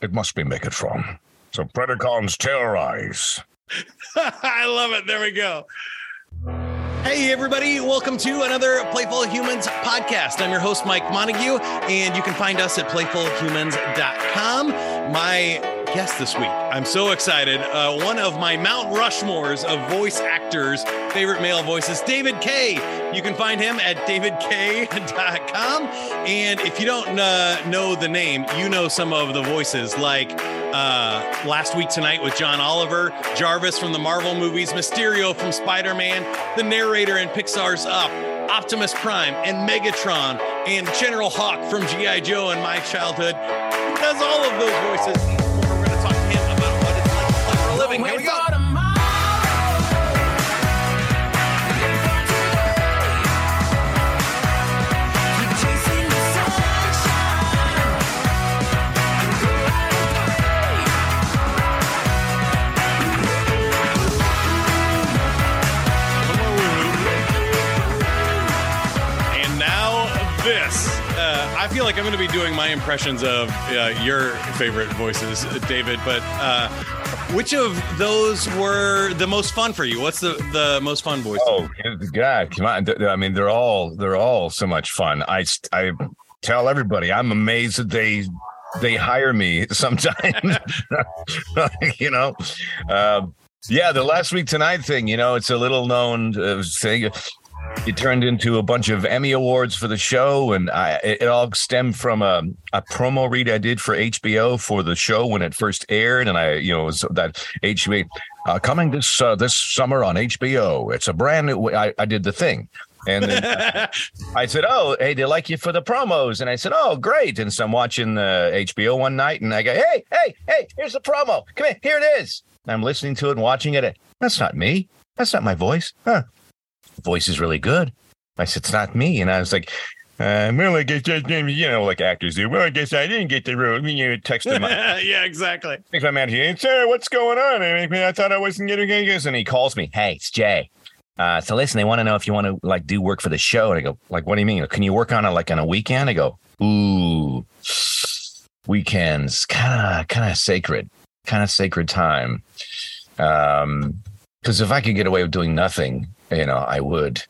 it must be Megatron. So Predacons terrorize. I love it. There we go. Hey, everybody, welcome to another Playful Humans podcast. I'm your host, Mike Montague, and you can find us at playfulhumans.com. My guest this week, I'm so excited. Uh, one of my Mount Rushmores of voice actors, favorite male voices, David Kaye. You can find him at davidkaye.com. And if you don't uh, know the name, you know some of the voices like uh, last week tonight with John Oliver, Jarvis from the Marvel movies, Mysterio from Spider Man, the narrator in Pixar's Up, Optimus Prime and Megatron, and General Hawk from G.I. Joe in my childhood. Does all of those voices. A living. Here we go. And now this. Uh, I feel like I'm going to be doing my impressions of uh, your favorite voices, David. But uh, which of those were the most fun for you? What's the the most fun voice? Oh God, come on! I mean, they're all they're all so much fun. I I tell everybody I'm amazed that they they hire me sometimes. you know, uh, yeah. The last week tonight thing, you know, it's a little known uh, thing. It turned into a bunch of Emmy awards for the show, and I, it, all stemmed from a, a promo read I did for HBO for the show when it first aired, and I, you know, was that HBO uh, coming this uh, this summer on HBO. It's a brand new. I, I did the thing, and then I said, "Oh, hey, they like you for the promos," and I said, "Oh, great!" And so I'm watching uh, HBO one night, and I go, "Hey, hey, hey, here's the promo. Come here, here it is." And I'm listening to it and watching it. That's not me. That's not my voice. Huh? Voice is really good. I said, "It's not me," and I was like. Uh, well, I guess that's you know, like actors do. Well, I guess I didn't get the role. You know, text him. yeah, exactly. Thanks, my man. Hey, what's going on? I, mean, I thought I wasn't getting this. And he calls me. Hey, it's Jay. Uh, so listen, they want to know if you want to like do work for the show. And I go, like, what do you mean? Can you work on it like on a weekend? I go, ooh, weekends, kind of, kind of sacred, kind of sacred time. Um, because if I could get away with doing nothing, you know, I would.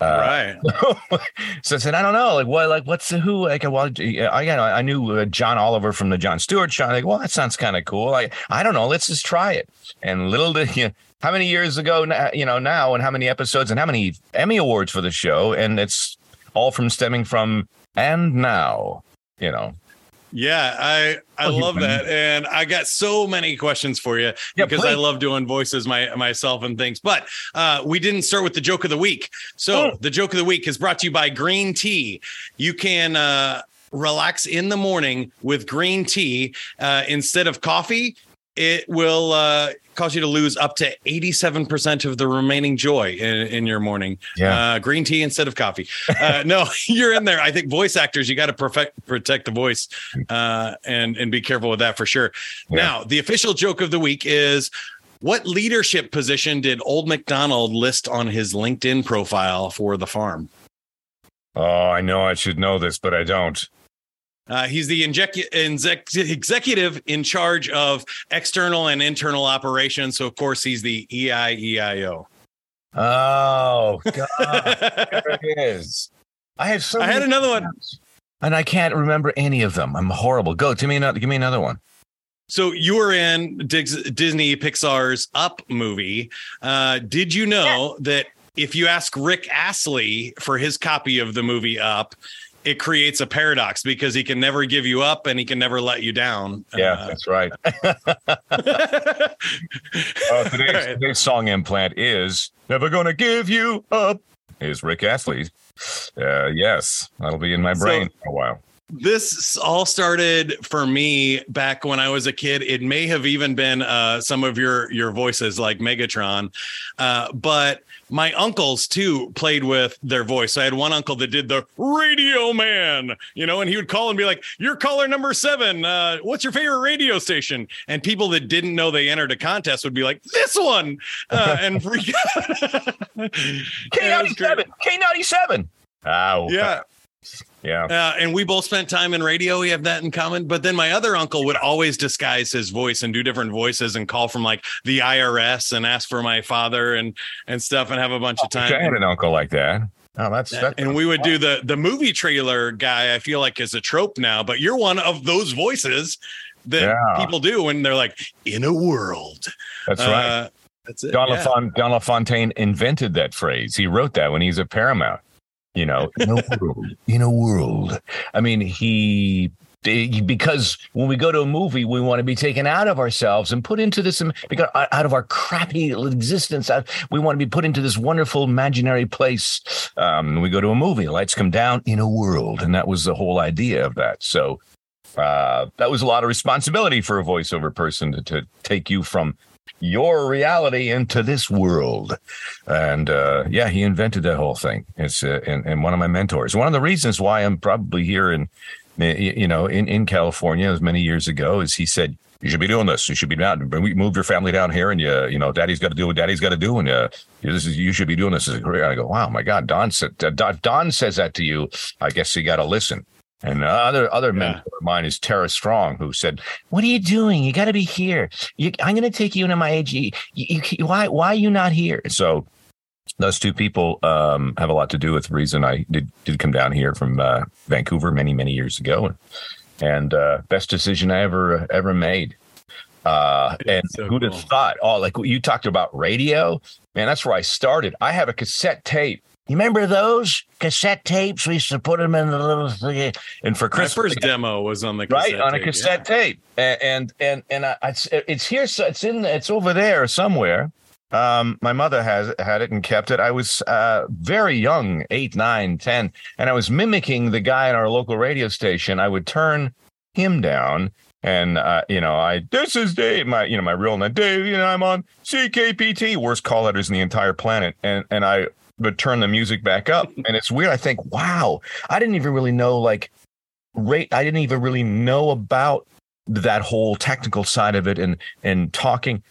Uh, right. so I said, I don't know, like what, like what's the who? Like, well, I got, I knew uh, John Oliver from the Jon Stewart show. Like, well, that sounds kind of cool. I, I don't know. Let's just try it. And little did you, know, how many years ago, you know, now, and how many episodes, and how many Emmy awards for the show, and it's all from stemming from and now, you know. Yeah, I I Oh, love that, and I got so many questions for you Yeah, because I love doing voices my myself and things. But uh, we didn't start with the joke of the week, so Oh. the joke of the week is brought to you by Green Tea. You can uh, relax in the morning with green tea uh, instead of coffee. It will uh, cause you to lose up to 87% of the remaining joy in, in your morning. Yeah. Uh, green tea instead of coffee. Uh, no, you're in there. I think voice actors, you got to perfect, protect the voice uh, and, and be careful with that for sure. Yeah. Now, the official joke of the week is what leadership position did Old McDonald list on his LinkedIn profile for the farm? Oh, I know I should know this, but I don't. Uh, he's the injec- exec- executive in charge of external and internal operations. So, of course, he's the EIEIO. Oh, God. there it is. I have so I had another one. and I can't remember any of them. I'm horrible. Go, give me another. Give me another one. So you were in Disney Pixar's Up movie. Uh, did you know that if you ask Rick Astley for his copy of the movie Up, it creates a paradox because he can never give you up and he can never let you down. Yeah, Uh, that's right. Uh, today's, right. today's song implant is "Never Gonna Give You Up." Is Rick Astley? Uh, yes, that'll be in my So- brain for a while. This all started for me back when I was a kid. It may have even been uh, some of your your voices, like Megatron, uh, but my uncles too played with their voice. I had one uncle that did the Radio Man, you know, and he would call and be like, "You're caller number seven. Uh, what's your favorite radio station?" And people that didn't know they entered a contest would be like, "This one," uh, and freak out. K ninety seven. K ninety seven. Oh, Yeah. Yeah. Uh, and we both spent time in radio. We have that in common. But then my other uncle would always disguise his voice and do different voices and call from like the IRS and ask for my father and and stuff and have a bunch of time. I had an uncle like that. Oh, that's that. And we would do the the movie trailer guy. I feel like is a trope now, but you're one of those voices that Yeah. people do when they're like in a world. That's right. Uh, that's it. Don, yeah. LaFon- Don LaFontaine invented that phrase. He wrote that when he was at Paramount. You know, in a world. In a world. I mean, he he- because when we go to a movie, we want to be taken out of ourselves and put into this because out of our crappy existence. uh, We want to be put into this wonderful imaginary place. Um, we go to a movie, lights come down in a world, and that was the whole idea of that. So uh, that was a lot of responsibility for a voiceover person to, to take you from your reality into this world. And uh, yeah, he invented that whole thing. It's uh, and, and one of my mentors. One of the reasons why I'm probably here in you know in in California as many years ago is he said. You should be doing this. You should be down. We move your family down here, and you, you know, Daddy's got to do what Daddy's got to do, and uh, this is you should be doing this as a career. I go, wow, my God, Don said, uh, Don says that to you. I guess you got to listen. And other other Yeah. mentor of mine is Tara Strong, who said, "What are you doing? You got to be here. You, I'm going to take you into my age. You, you, why why are you not here?" So those two people um, have a lot to do with the reason I did did come down here from uh, Vancouver many many years ago, and uh, best decision I ever ever made. Uh, and so who'd have thought? Oh, like you talked about radio, man. That's where I started. I have a cassette tape. You remember those cassette tapes? We used to put them in the little thing. And for first demo was on the right on a tape, cassette tape A- and and and I, it's it's here so it's in it's over there somewhere um my mother has had it and kept it i was uh very young eight nine ten and i was mimicking the guy in our local radio station i would turn him down and uh, you know, I this is Dave, my you know, my real name, Dave. You know, I'm on CKPT, worst call letters in the entire planet, and and I would turn the music back up, and it's weird. I think, wow, I didn't even really know like rate. I didn't even really know about that whole technical side of it and and talking.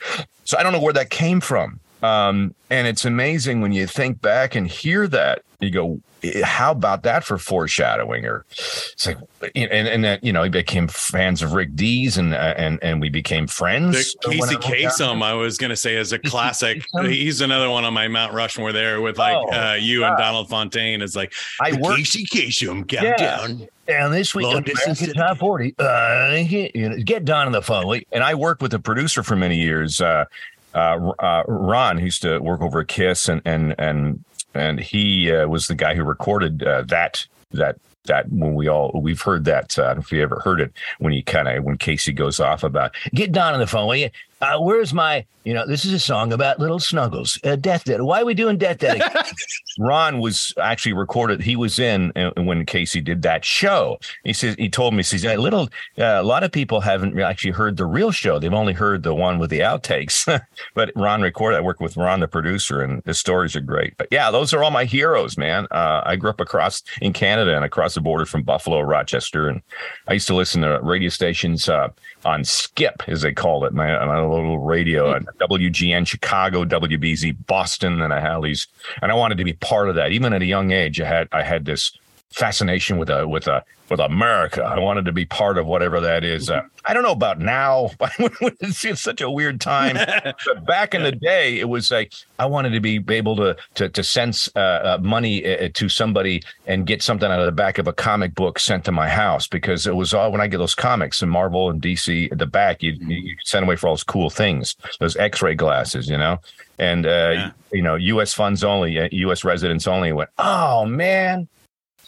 So I don't know where that came from. Um, and it's amazing when you think back and hear that. You go, "Eh, how about that for foreshadowing? Or it's like, and and that you know, he became fans of Rick Dees, and uh, and and we became friends. The Casey Kasem, I was gonna say, is a classic. He's another one on my Mount Rushmore there with like Oh, uh, you and Don LaFontaine. Is like I Casey Kasem countdown. And this week Long on distance Top 40, uh, get, you know, get Don on the phone. And I worked with a producer for many years, uh, uh, uh, Ron, who used to work over at Kiss, and and and and he uh, was the guy who recorded uh, that that that when we all we've heard that. Uh, if you ever heard it when he kind of when Casey goes off about get Don on the phone. Will you? Uh, where's my? You know, this is a song about little snuggles. Uh, death dead. Why are we doing death dead? Ron was actually recorded. He was in uh, when Casey did that show. He says he told me he says "Yeah, little uh, a lot of people haven't actually heard the real show. They've only heard the one with the outtakes. but Ron recorded. I worked with Ron, the producer, and the stories are great. But yeah, those are all my heroes, man. Uh, I grew up across in Canada and across the border from Buffalo, Rochester, and I used to listen to radio stations uh, on Skip, as they call it, my, my little radio on hmm. WGN Chicago, WBZ Boston, and I had these, and I wanted to be part of that. Even at a young age, I had I had this fascination with a with a with America. I wanted to be part of whatever that is. Uh, I don't know about now. it's, it's such a weird time. but back in the day, it was like I wanted to be able to to to send uh, uh, money uh, to somebody and get something out of the back of a comic book sent to my house because it was all when I get those comics and Marvel and DC at the back, you you send away for all those cool things, those X-ray glasses, you know, and uh, Yeah. you know, U.S. funds only, uh, U.S. residents only. Went, oh man.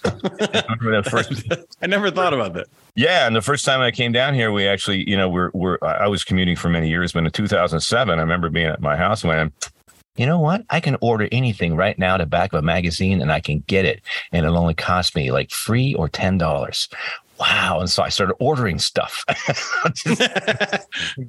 I first I never thought about that. yeah, and the first time I came down here, we actually, you know, we're we're I was commuting for many years, but in 2007, I remember being at my house when you know what? I can order anything right now to back of a magazine and I can get it. And it'll only cost me like free or ten dollars. Wow. And so I started ordering stuff.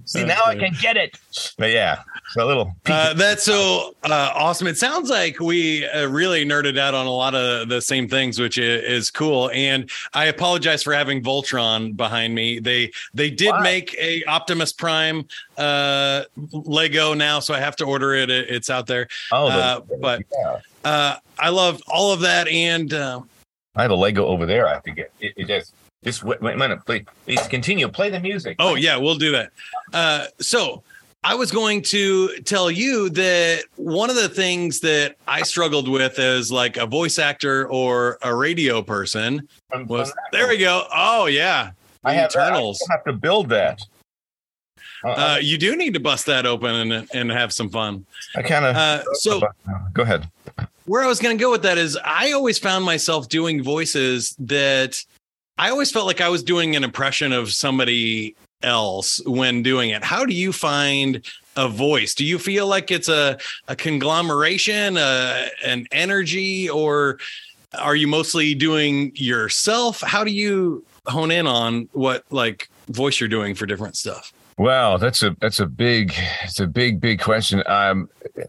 See, now I can get it. But yeah, a little Uh, that's so uh, awesome. It sounds like we uh, really nerded out on a lot of the same things, which i- is cool. And I apologize for having Voltron behind me. They they did Why? make a Optimus Prime uh, Lego now, so I have to order it. It- It's out there. oh, uh, but- yeah. Uh, I love all of that, and uh, I have a Lego over there. I have to get it. it just just wait, wait a minute, please. Please continue. Play the music. Oh yeah, we'll do that. Uh, so I was going to tell you that one of the things that I struggled with as like a voice actor or a radio person was there we go. Oh yeah, I have, I have to build that. Uh, you do need to bust that open and and have some fun. I kind of Uh, so go ahead. where I was going to go with that is I always found myself doing voices that I always felt like I was doing an impression of somebody else when doing it. How do you find a voice? Do you feel like it's a, a conglomeration, uh, an energy, or are you mostly doing yourself? How do you hone in on what like voice you're doing for different stuff? Wow, that's a that's a big it's a big big question. Um,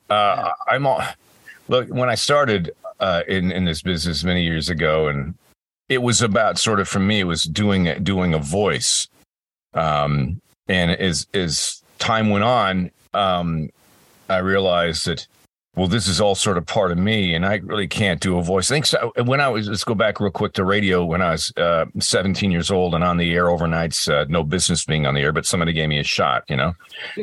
uh, I'm all look when I started uh, in in this business many years ago, and it was about sort of for me it was doing doing a voice, um, and as as time went on, um, I realized that well, this is all sort of part of me, and I really can't do a voice. I think so. When I was, let's go back real quick to radio. When I was uh, 17 years old and on the air overnights, uh, no business being on the air, but somebody gave me a shot, you know.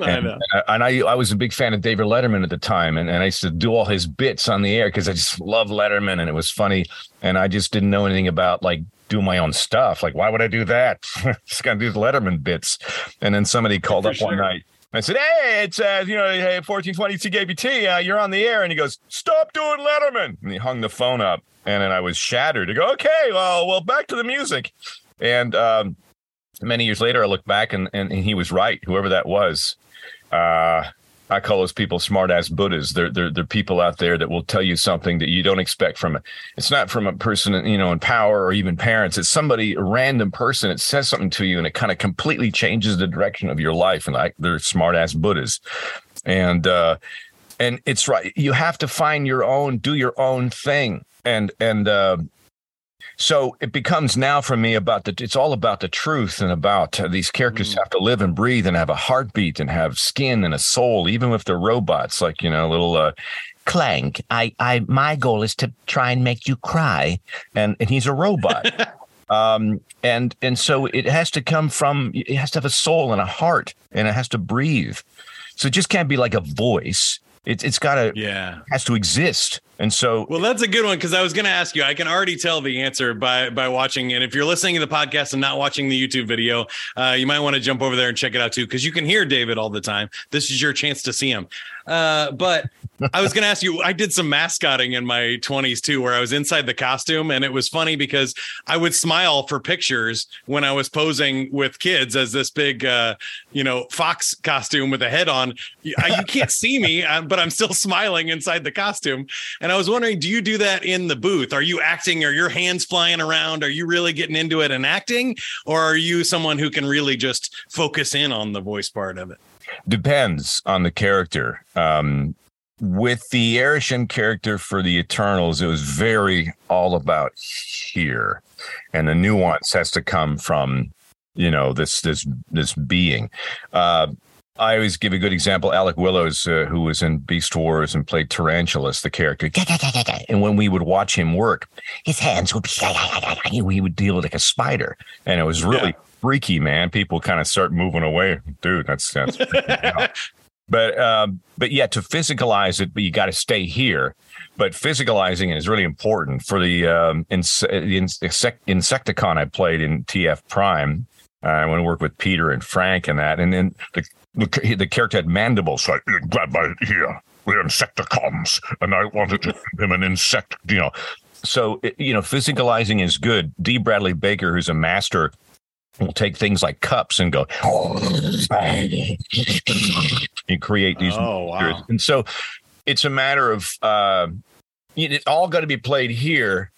I And, know. and I, I was a big fan of David Letterman at the time, and, and I used to do all his bits on the air because I just love Letterman, and it was funny, and I just didn't know anything about like do my own stuff. Like, why would I do that? just gonna do the Letterman bits. And then somebody called For up one night. I said, "Hey, it's uh, you know, hey, fourteen twenty CKPT, uh, you're on the air." And he goes, "Stop doing Letterman." And he hung the phone up, and then I was shattered. I go, "Okay, well, well, back to the music." And um, many years later, I look back, and, and he was right. Whoever that was, uh, I call those people smart ass Buddhas. They're, they're they're people out there that will tell you something that you don't expect from it. It's not from a person, you know, in power or even parents. It's somebody, a random person. It says something to you, and it kind of completely changes the direction of your life. And like they're smart ass Buddhas, and uh, and it's right. You have to find your own, do your own thing, and and uh, so it becomes now for me about the it's all about the truth and about uh, these characters Mm. have to live and breathe and have a heartbeat and have skin and a soul even if they're robots like you know a little uh clank i i my goal is to try and make you cry and and he's a robot. Um and and so it has to come from it has to have a soul and a heart and it has to breathe. So it just can't be like a voice. It's it's got to Yeah. has to exist and so Well, that's a good one because I was going to ask you. I can already tell the answer by by watching. And if you're listening to the podcast and not watching the YouTube video, uh, you might want to jump over there and check it out too because you can hear David all the time. This is your chance to see him. Uh, but I was going to ask you. I did some mascotting in my 20s too, where I was inside the costume, and it was funny because I would smile for pictures when I was posing with kids as this big, uh, you know, fox costume with a head on. You, you can't see me, uh, but I'm still smiling inside the costume. And I was wondering, do you do that in the booth? Are you acting? Are your hands flying around? Are you really getting into it and acting? Or are you someone who can really just focus in on the voice part of it? depends on the character. Um, with the Arishem character for the Eternals, it was very all about here, and the nuance has to come from you know this this this being. Uh, I always give a good example. Alec Willows, uh, who was in Beast Wars and played Tarantulas, the character, and when we would watch him work, his hands would be he would deal like a spider, and it was really freaky, man. People kind of start moving away, dude. That's that's. But um, but yeah, to physicalize it, but you got to stay here. But physicalizing it is really important for the um, ins- the insect- Insecticon I played in TF Prime. Uh, I went to work with Peter and Frank and that, and then the the, the character had mandibles. So I grabbed my here. We're Insecticons, and I wanted to give him an insect. You know, so you know, physicalizing is good. D. Bradley Baker, who's a master will take things like cups and go and create these Oh, wow. and so it's a matter of uh it's all got to be played here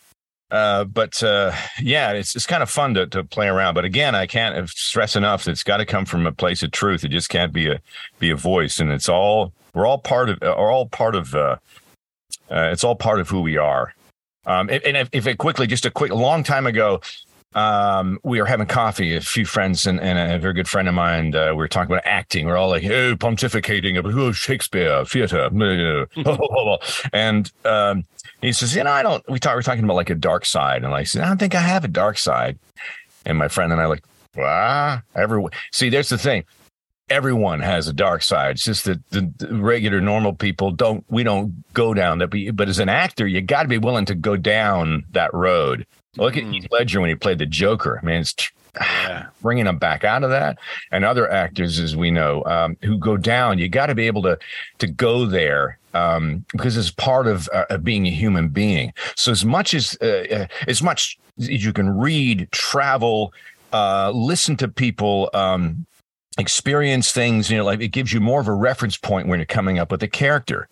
uh but uh yeah it's it's kind of fun to, to play around but again i can't stress enough that it's got to come from a place of truth. It just can't be a be a voice and it's all we're all part of are all part of uh, uh it's all part of who we are. Um and, if, if it quickly just a quick long time ago um, we were having coffee, a few friends and, and a very good friend of mine. Uh, we were talking about acting. We're all like, oh, pontificating about oh, Shakespeare, theater. and um, he says, you know, I don't, we talk, we're talking about like a dark side. And I said, I don't think I have a dark side. And my friend and I like, ah, everyone. See, there's the thing everyone has a dark side. It's just that the, the, regular normal people don't. We don't go down that. But, but as an actor, you got to be willing to go down that road. Look at Heath Ledger when he played the Joker. I mean, it's yeah. bringing him back out of that, and other actors, as we know, um, who go down. You got to be able to to go there um, because it's part of, uh, being a human being. So as much as uh, uh, as much as you can read, travel, uh, listen to people. Um, experience things you know like it gives you more of a reference point when you're coming up with a character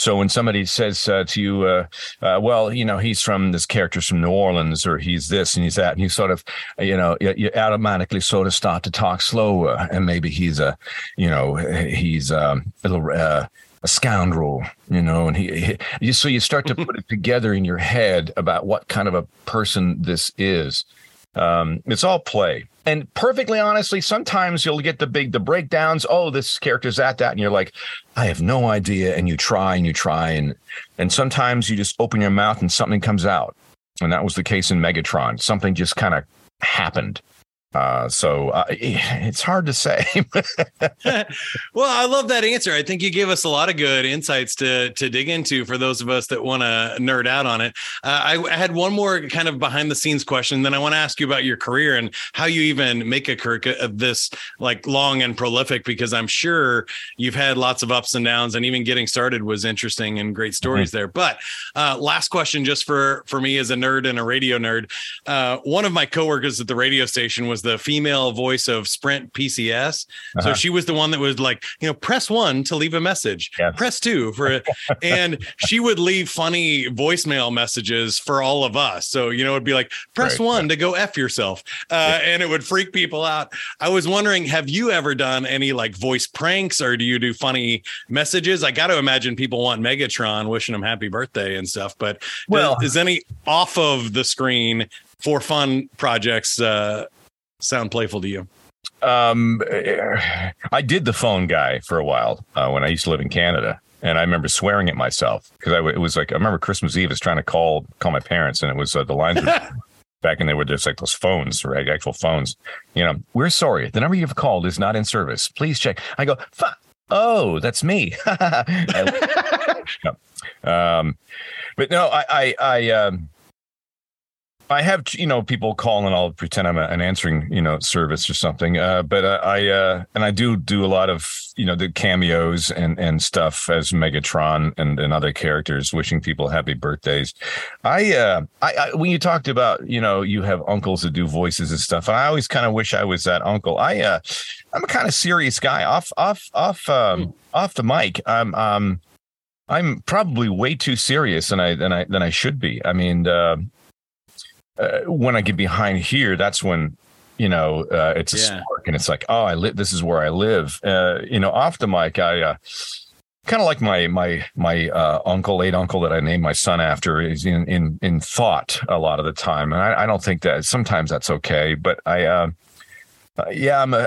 so when somebody says uh, to you uh, uh, well you know he's from this character's from new orleans or he's this and he's that and you sort of you know you, you automatically sort of start to talk slower and maybe he's a you know he's um, a little uh, a scoundrel, you know, and he, he, so you start to put it together in your head about what kind of a person this is. Um, it's all play. And perfectly honestly, sometimes you'll get the big the breakdowns. Oh, this character's at that, and you're like, I have no idea. And you try and you try, and and sometimes you just open your mouth and something comes out. And that was the case in Megatron. Something just kind of happened. Uh, so uh, it's hard to say. well, I love that answer. I think you gave us a lot of good insights to to dig into for those of us that want to nerd out on it. Uh, I, I, had one more kind of behind the scenes question. Then I want to ask you about your career and how you even make a career of this like long and prolific. Because I'm sure you've had lots of ups and downs, and even getting started was interesting and great stories mm-hmm. there. But uh, last question, just for for me as a nerd and a radio nerd, uh, one of my coworkers at the radio station was was the female voice of Sprint PCS. Uh-huh. So she was the one that was like, you know, press one to leave a message, yes. press two for it. and she would leave funny voicemail messages for all of us. So, you know, it'd be like, press right. one to go F yourself. Uh, yeah. And it would freak people out. I was wondering, have you ever done any like voice pranks or do you do funny messages? I got to imagine people want Megatron wishing him happy birthday and stuff. But well, is any off of the screen for fun projects uh, sound playful to you? Um, I did the phone guy for a while uh, when I used to live in Canada, and I remember swearing at myself because I it was like I remember Christmas Eve I was trying to call call my parents, and it was uh, the lines were back in there were just like those phones, right? Actual phones. You know, we're sorry, the number you've called is not in service. Please check. I go, oh, that's me. um, but no, I I, I um, I have, you know, people call and I'll pretend I'm a, an answering, you know, service or something. Uh, but uh, I, uh, and I do do a lot of, you know, the cameos and and stuff as Megatron and, and other characters, wishing people happy birthdays. I, uh, I, I, when you talked about, you know, you have uncles that do voices and stuff, and I always kind of wish I was that uncle. I, uh, I'm a kind of serious guy. Off, off, off, um, mm. off the mic. I'm, um, I'm probably way too serious than I than I than I should be. I mean, uh, uh, when I get behind here, that's when you know uh, it's a yeah. spark, and it's like, oh, I live. This is where I live. Uh, you know, off the mic, I uh, kind of like my my my uh, uncle, late uncle that I named my son after, is in in in thought a lot of the time, and I, I don't think that sometimes that's okay, but I. Uh, yeah, I'm a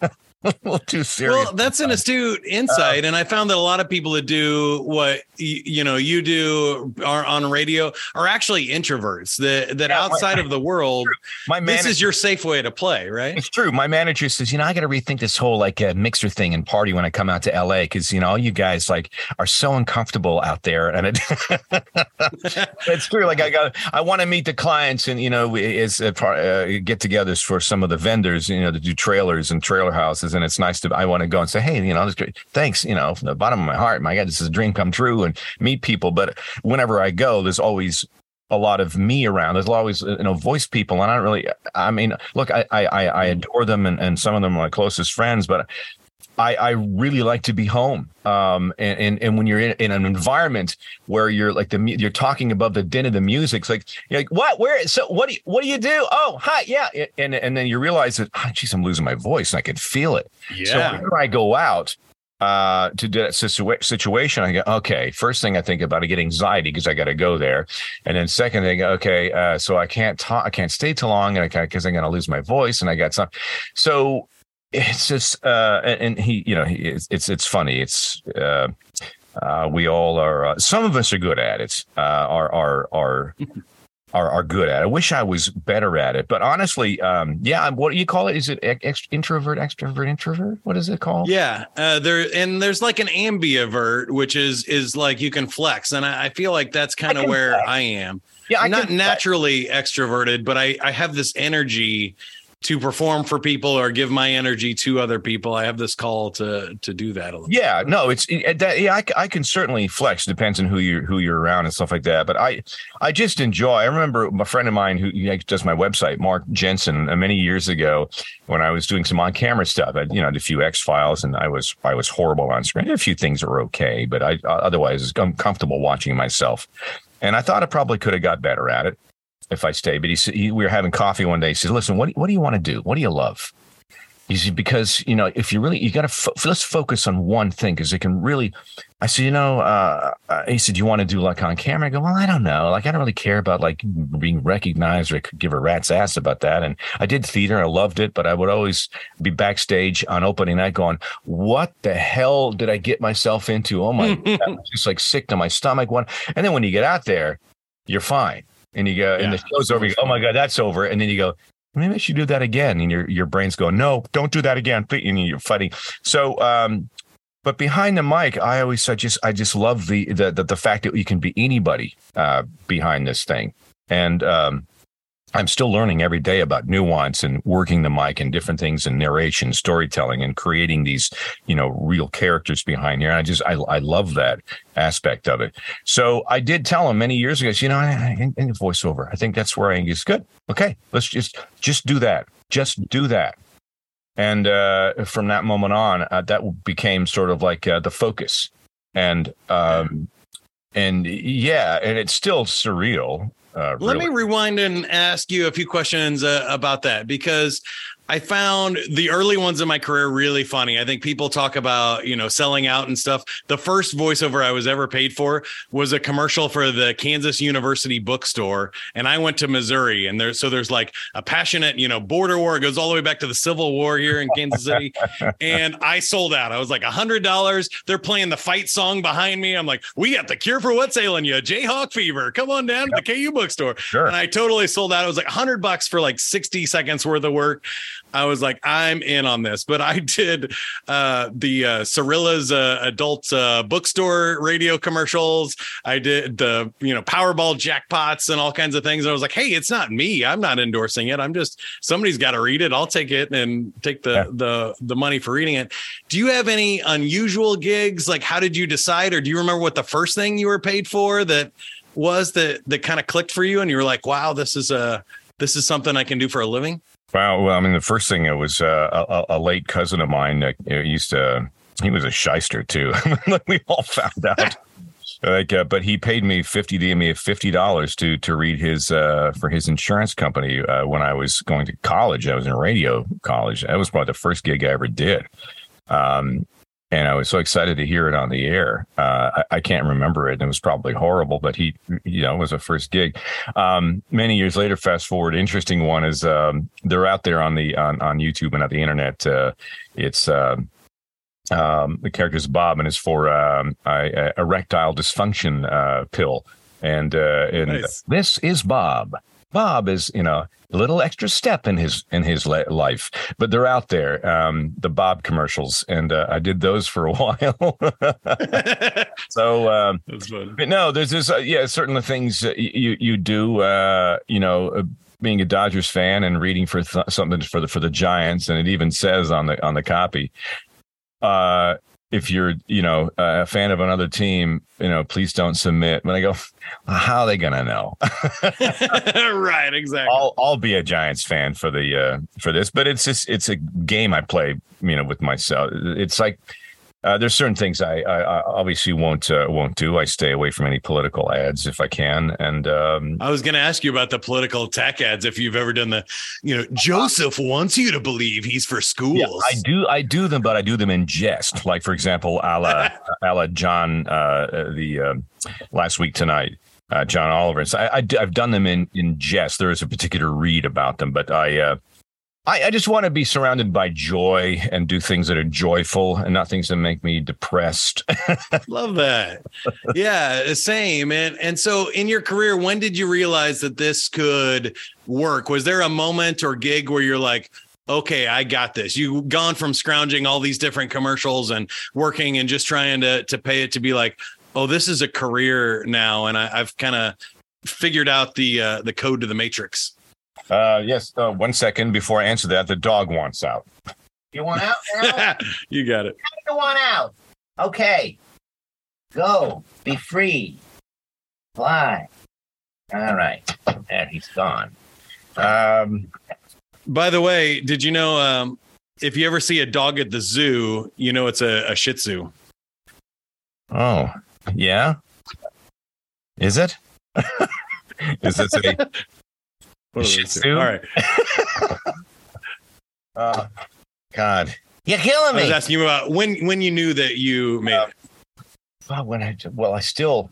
a little too serious. Well, that's an astute insight, uh, and I found that a lot of people that do what you, you know you do are on radio are actually introverts. That that yeah, outside my, of the world, my manager, this is your safe way to play, right? It's true. My manager says, you know, I got to rethink this whole like uh, mixer thing and party when I come out to LA because you know all you guys like are so uncomfortable out there, and it, it's true. Like I got, I want to meet the clients, and you know, is uh, uh, get-togethers for some of the vendors, you know, to do trailers and trailer houses and it's nice to I want to go and say, hey, you know, this great. Thanks, you know, from the bottom of my heart. My God, this is a dream come true and meet people. But whenever I go, there's always a lot of me around. There's always uh, you know voice people, and I don't really. I mean, look, I I I mm. adore them, and, and some of them are my closest friends, but I, I really like to be home. Um, and, and, and when you're in, in, an environment where you're like the you're talking above the din of the music, it's like you're like what where so what do you, what do you do? Oh hi yeah, and and then you realize that oh, geez I'm losing my voice and I can feel it. Yeah. So whenever I go out, uh, to do that situa- situation, I go, okay, first thing I think about, I get anxiety because I got to go there. And then second thing, okay, uh, so I can't talk, I can't stay too long and I can't, cause I'm going to lose my voice and I got some. So it's just, uh, and, he, you know, he, it's, it's, it's funny. It's, uh, uh, we all are. Uh, some of us are good at it. Uh, are are are are are good at. it. I wish I was better at it, but honestly, um, yeah. What do you call it? Is it ex- introvert, extrovert, introvert? What is it called? Yeah, uh, there and there's like an ambivert, which is is like you can flex, and I, I feel like that's kind of where flex. I am. Yeah, I'm not naturally extroverted, but I I have this energy to perform for people or give my energy to other people. I have this call to to do that. a little. yeah, no, it's it, that, yeah. I, I can certainly flex. Depends on who you who you're around and stuff like that. But I I just enjoy. I remember a friend of mine who does my website, Mark Jensen, uh, many years ago when I was doing some on camera stuff. I you know had a few X files and I was I was horrible on screen. A few things were okay, but I otherwise I'm comfortable watching myself. And I thought I probably could have got better at it if I stay. But he said, he, we were having coffee one day. He said, listen, what, what do you want to do? What do you love? He said, because, you know, if you really, you got to, fo- let's focus on one thing because it can really, I said, you know, uh, uh, he said, you want to do like on camera? I go, well, I don't know. Like, I don't really care about like being recognized or could give a rat's ass about that. And I did theater. I loved it, but I would always be backstage on opening night going, what the hell did I get myself into? Oh my, God, I'm just like sick to my stomach. One. And then when you get out there, you're fine and you go, yeah. and the show's over. You go, oh my god, that's over. And then you go, maybe I should do that again. And your your brain's going, no, don't do that again. And you're fighting. So, um, but behind the mic, I always I just I just love the the the, the fact that you can be anybody uh, behind this thing, and um, I'm still learning every day about nuance and working the mic and different things and narration, storytelling, and creating these, you know, real characters behind here. I just, I, I love that aspect of it. So I did tell him many years ago, you know, in, in voiceover, I think that's where I is good. Okay, let's just, just do that. Just do that. And uh, from that moment on, uh, that became sort of like uh, the focus. And, um, and yeah, and it's still surreal uh, Let me rewind and ask you a few questions uh, about that because I found the early ones in my career really funny. I think people talk about, you know, selling out and stuff. The first voiceover I was ever paid for was a commercial for the Kansas University bookstore. And I went to Missouri and there's so there's like a passionate, you know, border war. It goes all the way back to the Civil War here in Kansas City. and I sold out. I was like a hundred dollars. They're playing the fight song behind me. I'm like, we got the cure for what's ailing you, Jayhawk fever. Come on down yep. to the KU bookstore. Sure. And I totally sold out. It was like a hundred bucks for like 60 seconds worth of work. I was like, I'm in on this. But I did uh, the uh, Cirilla's uh, adult uh, bookstore radio commercials. I did the you know Powerball jackpots and all kinds of things. And I was like, hey, it's not me. I'm not endorsing it. I'm just somebody's got to read it. I'll take it and take the yeah. the the money for reading it. Do you have any unusual gigs? Like, how did you decide, or do you remember what the first thing you were paid for that was that that kind of clicked for you, and you were like, wow, this is a this is something I can do for a living? Wow. Well, I mean, the first thing it was uh, a, a, late cousin of mine that used to. He was a shyster too. like we all found out. like, uh, but he paid me fifty. Gave me fifty dollars to to read his uh, for his insurance company uh, when I was going to college. I was in radio college. That was probably the first gig I ever did. Um, and I was so excited to hear it on the air. Uh, I, I, can't remember it, and it was probably horrible, but he, you know, it was a first gig. Um, many years later, fast forward, interesting one is um, they're out there on the on, on YouTube and on the internet. Uh, it's uh, um, the character's Bob, and it's for um, a, a erectile dysfunction uh, pill, and uh, and nice. this is Bob. Bob is, you know, a little extra step in his in his life, but they're out there. Um, the Bob commercials, and uh, I did those for a while. so, um, but no, there's this, uh, yeah, certain things you you do, uh, you know. Uh, being a Dodgers fan and reading for th- something for the for the Giants, and it even says on the on the copy, uh, if you're, you know, a fan of another team, you know, please don't submit. When I go, how are they gonna know? right, exactly. I'll I'll be a Giants fan for the uh for this, but it's just it's a game I play, you know, with myself. It's like uh, there's certain things I, I, I obviously won't uh, won't do. I stay away from any political ads if I can. And um, I was going to ask you about the political tech ads. If you've ever done the, you know, Joseph wants you to believe he's for schools. Yeah, I do. I do them, but I do them in jest. Like for example, a la, a la John uh, the um, last week tonight. Uh, John Oliver. So I, I, have done them in in jest. There is a particular read about them, but I uh, I, I just want to be surrounded by joy and do things that are joyful and not things that make me depressed. Love that. Yeah, same. And and so in your career, when did you realize that this could work? Was there a moment or gig where you're like, okay, I got this. You've gone from scrounging all these different commercials and working and just trying to to pay it to be like, oh, this is a career now, and I, I've kind of figured out the uh, the code to the matrix. Uh, yes. Uh, one second before I answer that, the dog wants out. You want out? you got it. You want out? Okay. Go. Be free. Fly. All right. And he's gone. Um, By the way, did you know um, if you ever see a dog at the zoo, you know it's a, a Shih Tzu. Oh, yeah. Is it? Is this a Shih Tzu? All right. uh, God, you're killing me. I was asking you about when when you knew that you made uh, it. Well, when I well, I still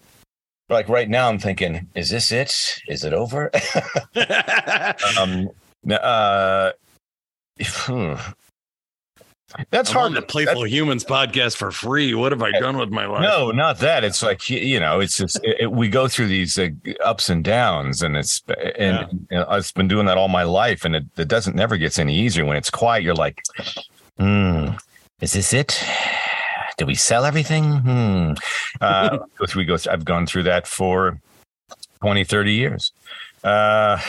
like right now. I'm thinking, is this it? Is it over? um, uh, hmm. That's I'm hard. to Playful That's, Humans podcast for free. What have I done with my life? No, not that. It's like you know, it's just it, we go through these uh, ups and downs, and it's and yeah. you know, I've been doing that all my life, and it, it doesn't never gets any easier. When it's quiet, you're like, hmm, is this it? Did we sell everything? Hmm. Uh, we go. I've gone through that for 20, 30 years. Uh,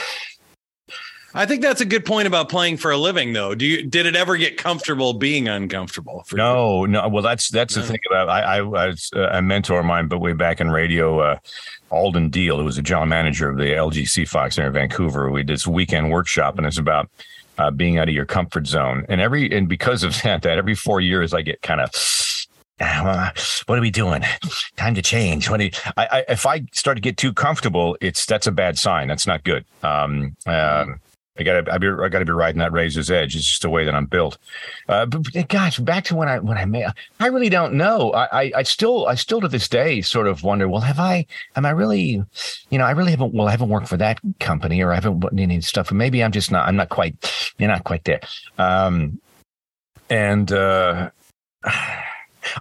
I think that's a good point about playing for a living, though. Do you did it ever get comfortable being uncomfortable? no, you? no. Well, that's that's no. the thing about I I, uh, a mentor of mine, but way back in radio, uh, Alden Diehl, who was a general manager of the LGC Fox in Vancouver. We did this weekend workshop, and it's about uh, being out of your comfort zone. And every and because of that, that every four years I get kind of ah, what are we doing? Time to change. I, if I start to get too comfortable, it's that's a bad sign. That's not good. Um, um, I gotta, I, be, I gotta be riding that razor's edge. It's just the way that I'm built. Uh, but, gosh, back to when I when I made, I really don't know. I, I, I still, I still to this day sort of wonder. Well, have I? Am I really? You know, I really haven't. Well, I haven't worked for that company, or I haven't done any stuff. And maybe I'm just not. I'm not quite. You're not quite there. Um, and uh,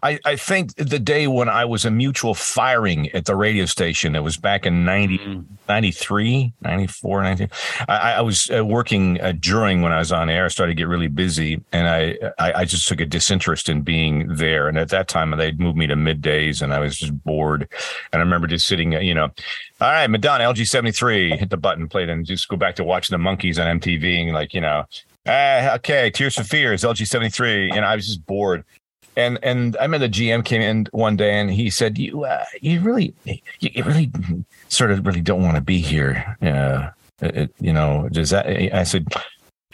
I, I think the day when I was a mutual firing at the radio station, it was back in 90, mm. 93, 94, 90. I, I was uh, working uh, during when I was on air. I started to get really busy and I, I, I, just took a disinterest in being there. And at that time, they'd moved me to middays and I was just bored. And I remember just sitting, uh, you know, all right, Madonna, LG 73, hit the button, played, and just go back to watching the monkeys on MTV and like, you know, uh, okay, Tears for Fears, LG 73. And I was just bored and and I remember the GM came in one day and he said, "You uh, you really you really sort of really don't want to be here." Uh, it, you know, does that? I said,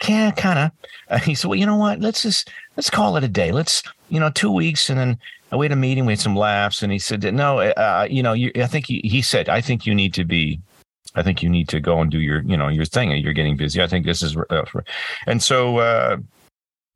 "Yeah, kind of." Uh, he said, "Well, you know what? Let's just let's call it a day. Let's you know two weeks and then." We had a meeting, we had some laughs, and he said, "No, uh, you know, you, I think he, he said, I think you need to be I think you need to go and do your, you know, your thing. You're getting busy. I think this is, uh, and so uh,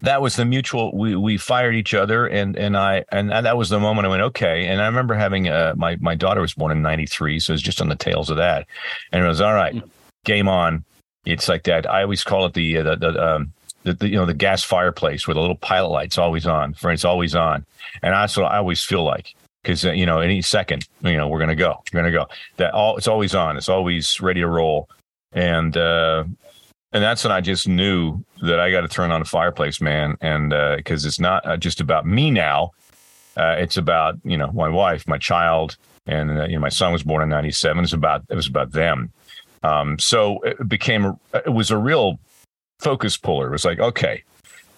that was the mutual we we fired each other and and I and that was the moment I went okay. And I remember having uh, my my daughter was born in 93 so it was just on the tails of that. And it was all right game on. It's like that. I always call it the uh, the, the um the, the, you know the gas fireplace with a little pilot light's always on for it's always on. And that's what I always feel like because uh, you know any second you know we're gonna go we're gonna go. That all it's always on. It's always ready to roll. And uh and that's when I just knew that I got to turn on a fireplace, man. And because uh, it's not uh, just about me now, uh, it's about you know my wife, my child, and uh, you know my son was born in '97. It's about it was about them. Um, so it became it was a real focus puller. It was like okay,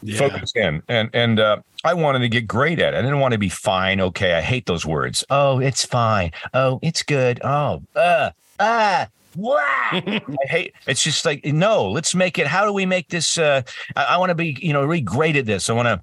yeah. focus in, and and uh, I wanted to get great at it. I didn't want to be fine. Okay, I hate those words. Oh, it's fine. Oh, it's good. Oh, uh, ah. I hate it's just like no, let's make it. How do we make this? Uh, I, I want to be, you know, really great at this. I want to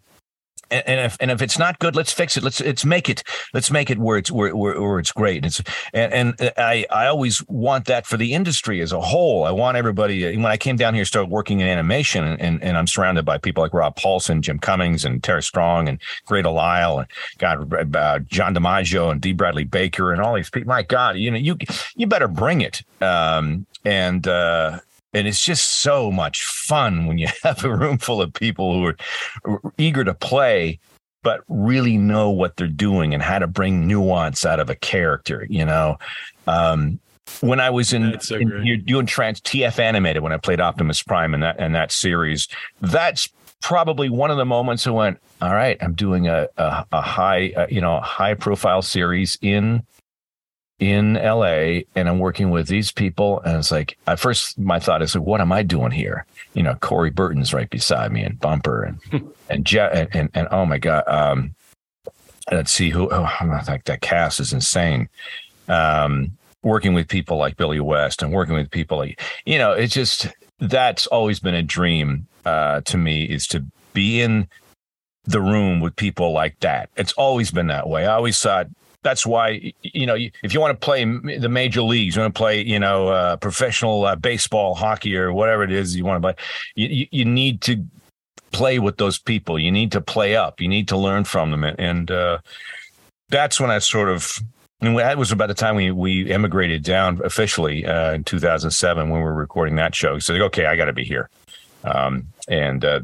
and, if and if it's not good, let's fix it. Let's let's make it let's make it where it's where where, where it's great. It's and, and I I always want that for the industry as a whole. I want everybody. When I came down here, started working in animation, and and I'm surrounded by people like Rob Paulsen, Jim Cummings, and Tara Strong, and Grey DeLisle, and God, uh, John DiMaggio, and D. Bradley Baker, and all these people. My God, you know, you you better bring it. Um, and uh, and it's just so much fun when you have a room full of people who are eager to play but really know what they're doing and how to bring nuance out of a character you know? Um, when I was in, so in you're doing trans TF animated when I played Optimus Prime in that and that series, that's probably one of the moments I went, all right, I'm doing a a, a high uh, you know high profile series in in LA and I'm working with these people. And it's like, at first, my thought is, like, what am I doing here? You know, Corey Burton's right beside me and Bumper and, and Jet and, and, and, oh my God. Um, let's see who, oh, I'm like that cast is insane. Um, working with people like Billy West and working with people like, you know, it's just, that's always been a dream uh, to me is to be in the room with people like that. It's always been that way. I always thought that's why you know if you want to play the major leagues, you want to play you know uh, professional uh, baseball, hockey, or whatever it is you want to play. You, you need to play with those people. You need to play up. You need to learn from them, and uh, that's when I sort of. And that was about the time we we emigrated down officially uh, in 2007 when we were recording that show. So okay, I got to be here, um, and uh,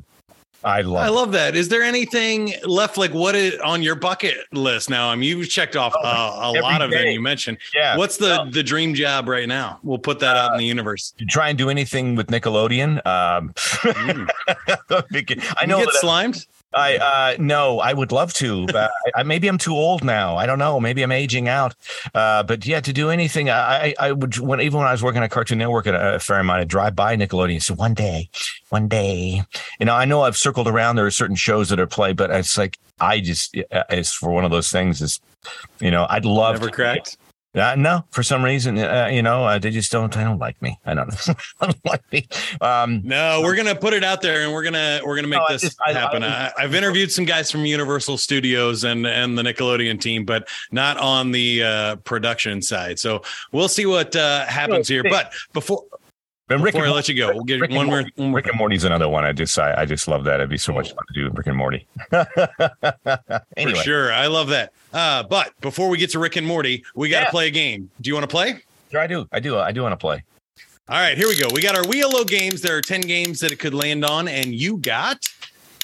I love. I love that. Is there anything left? Like what is on your bucket list now? I mean, you've checked off oh, uh, a lot of them. You mentioned. Yeah. What's the the dream job right now? We'll put that uh, out in the uh, universe. You try and do anything with Nickelodeon. Um, mm. I know. You get slimed. I uh, no, I would love to, but I, maybe I'm too old now. I don't know. Maybe I'm aging out. Uh, but yeah, to do anything, I I would when even when I was working at Cartoon Network at a fair amount, I'd drive by Nickelodeon. So one day, one day, you know, I know I've circled around. There are certain shows that are played, but it's like I just it's for one of those things. Is you know, I'd love never to, cracked. Uh, no, for some reason, uh, you know, uh, they just don't. I don't like me. I don't don't like me. Um, no, we're gonna put it out there, and we're gonna we're gonna make no, this just, happen. I, I, have interviewed some guys from Universal Studios and and the Nickelodeon team, but not on the uh, production side. So we'll see what uh, happens here. But before and Rick Before I let you go, we'll get Rick one more. Rick and Morty's another one. I just I, I just love that. It'd be so much fun to do Rick and Morty. anyway. For sure, I love that. Uh, but before we get to Rick and Morty, we got to yeah. play a game. Do you want to play? Sure, I do. I do. I do want to play. All right, here we go. We got our Wheel of games. There are ten games that it could land on, and you got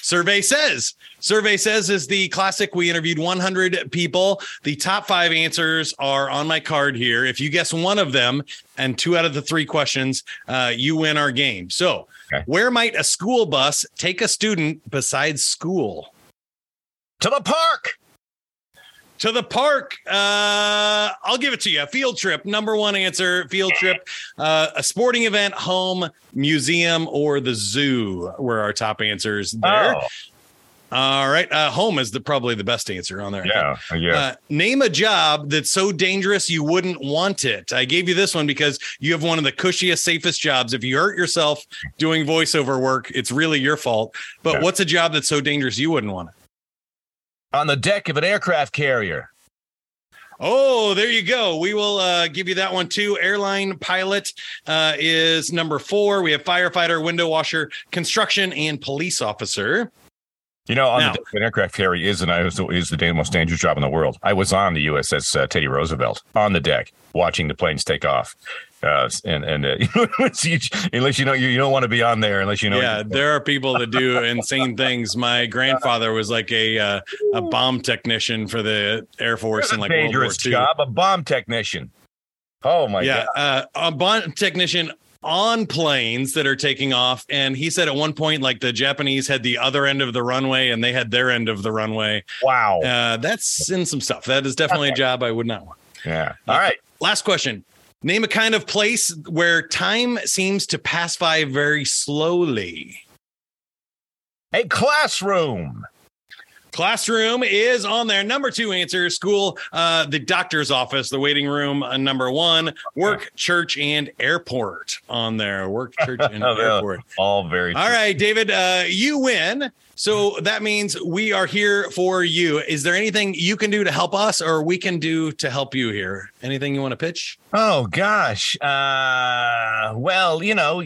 Survey says. Survey says is the classic. We interviewed 100 people. The top five answers are on my card here. If you guess one of them and two out of the three questions, uh, you win our game. So, okay. where might a school bus take a student besides school? To the park to the park. Uh, I'll give it to you. Field trip, number one answer. Field trip, uh, a sporting event, home, museum, or the zoo were our top answers there. Oh. All right, uh, home is the probably the best answer on there. Yeah, yeah. Uh, name a job that's so dangerous you wouldn't want it. I gave you this one because you have one of the cushiest, safest jobs. If you hurt yourself doing voiceover work, it's really your fault. But yeah. what's a job that's so dangerous you wouldn't want it? On the deck of an aircraft carrier. Oh, there you go. We will uh, give you that one too. Airline pilot uh, is number four. We have firefighter, window washer, construction, and police officer. You know, on now, the deck of an aircraft carrier is and I was is the most dangerous job in the world. I was on the USS uh, Teddy Roosevelt on the deck watching the planes take off. Uh, and and uh, unless you know you, you don't want to be on there unless you know. Yeah, there are people that do insane things. My grandfather was like a uh, a bomb technician for the Air Force in like World War II. job, a bomb technician. Oh my yeah, god! Yeah, uh, a bomb technician on planes that are taking off. And he said at one point, like the Japanese had the other end of the runway and they had their end of the runway. Wow. Uh, that's in some stuff. That is definitely a job I would not want. Yeah. All right. Last question. Name a kind of place where time seems to pass by very slowly. A classroom. Classroom is on there. Number two answer school, uh, the doctor's office, the waiting room. Uh, number one, work, church, and airport on there. Work, church, and Oh, airport. All very. All right, David, uh, you win. So that means we are here for you. Is there anything you can do to help us or we can do to help you here? Anything you want to pitch? Oh gosh. Uh, well, you know,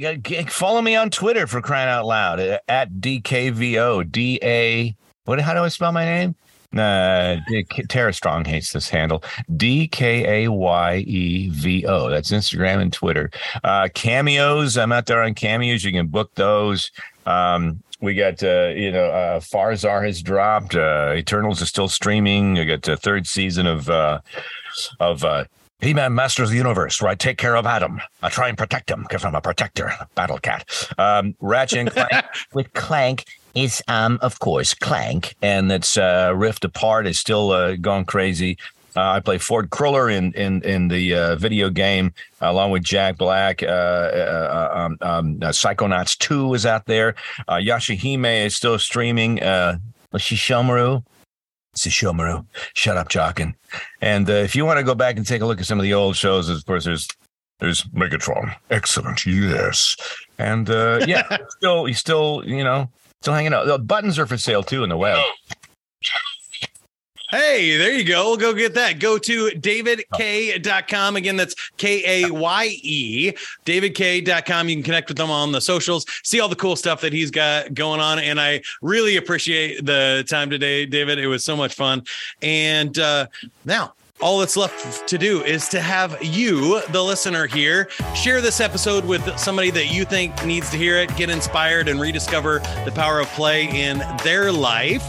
follow me on Twitter for crying out loud uh, at DKVO. D A. What? How do I spell my name? Uh, Tara Strong hates this handle. D K A Y E V O. That's Instagram and Twitter. Uh, cameos. I'm out there on cameos. You can book those. Um, we got uh, you know uh, Farzar has dropped. Uh, Eternals is still streaming. We got the third season of uh, of uh, He-Man Masters of the Universe, where I take care of Adam. I try and protect him because I'm a protector, Battle Cat. Um, Ratchet and Clank with Clank is, um, of course, Clank, and that's uh, Rift Apart is still uh, going crazy. Uh, I play Ford Cruller in in in the uh, video game along with Jack Black. Uh, uh, um, um, uh, Psychonauts Two is out there. Uh, Yashahime is still streaming. Uh, Sesshomaru. Sesshomaru. Shut up, Jaken. And uh, if you want to go back and take a look at some of the old shows, of course, there's there's Megatron. Excellent, yes. And uh, yeah, still, you still, you know, still hanging out. The buttons are for sale too in the web. Hey, there you go. Go get that. Go to davidkaye.com. Again, that's K A Y E, davidkaye.com. You can connect with them on the socials, see all the cool stuff that he's got going on. And I really appreciate the time today, David. It was so much fun. And uh, now, all that's left to do is to have you, the listener here, share this episode with somebody that you think needs to hear it, get inspired, and rediscover the power of play in their life.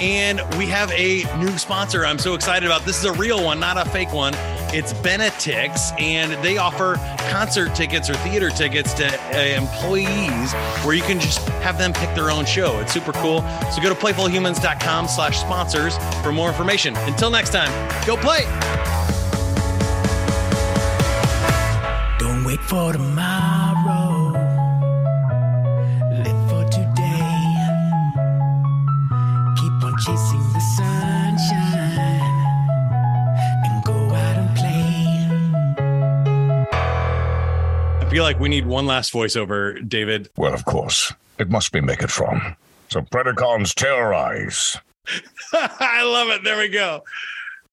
And we have a new sponsor I'm so excited about. This is a real one, not a fake one. It's Benetix, and they offer concert tickets or theater tickets to uh, employees where you can just have them pick their own show. It's super cool. So go to playfulhumans.com slash sponsors for more information. Until next time, go play. Don't wait for tomorrow. Feel like we need one last voiceover, David. Well, of course, it must be Megatron. So Predacons terrorize. I love it. There we go.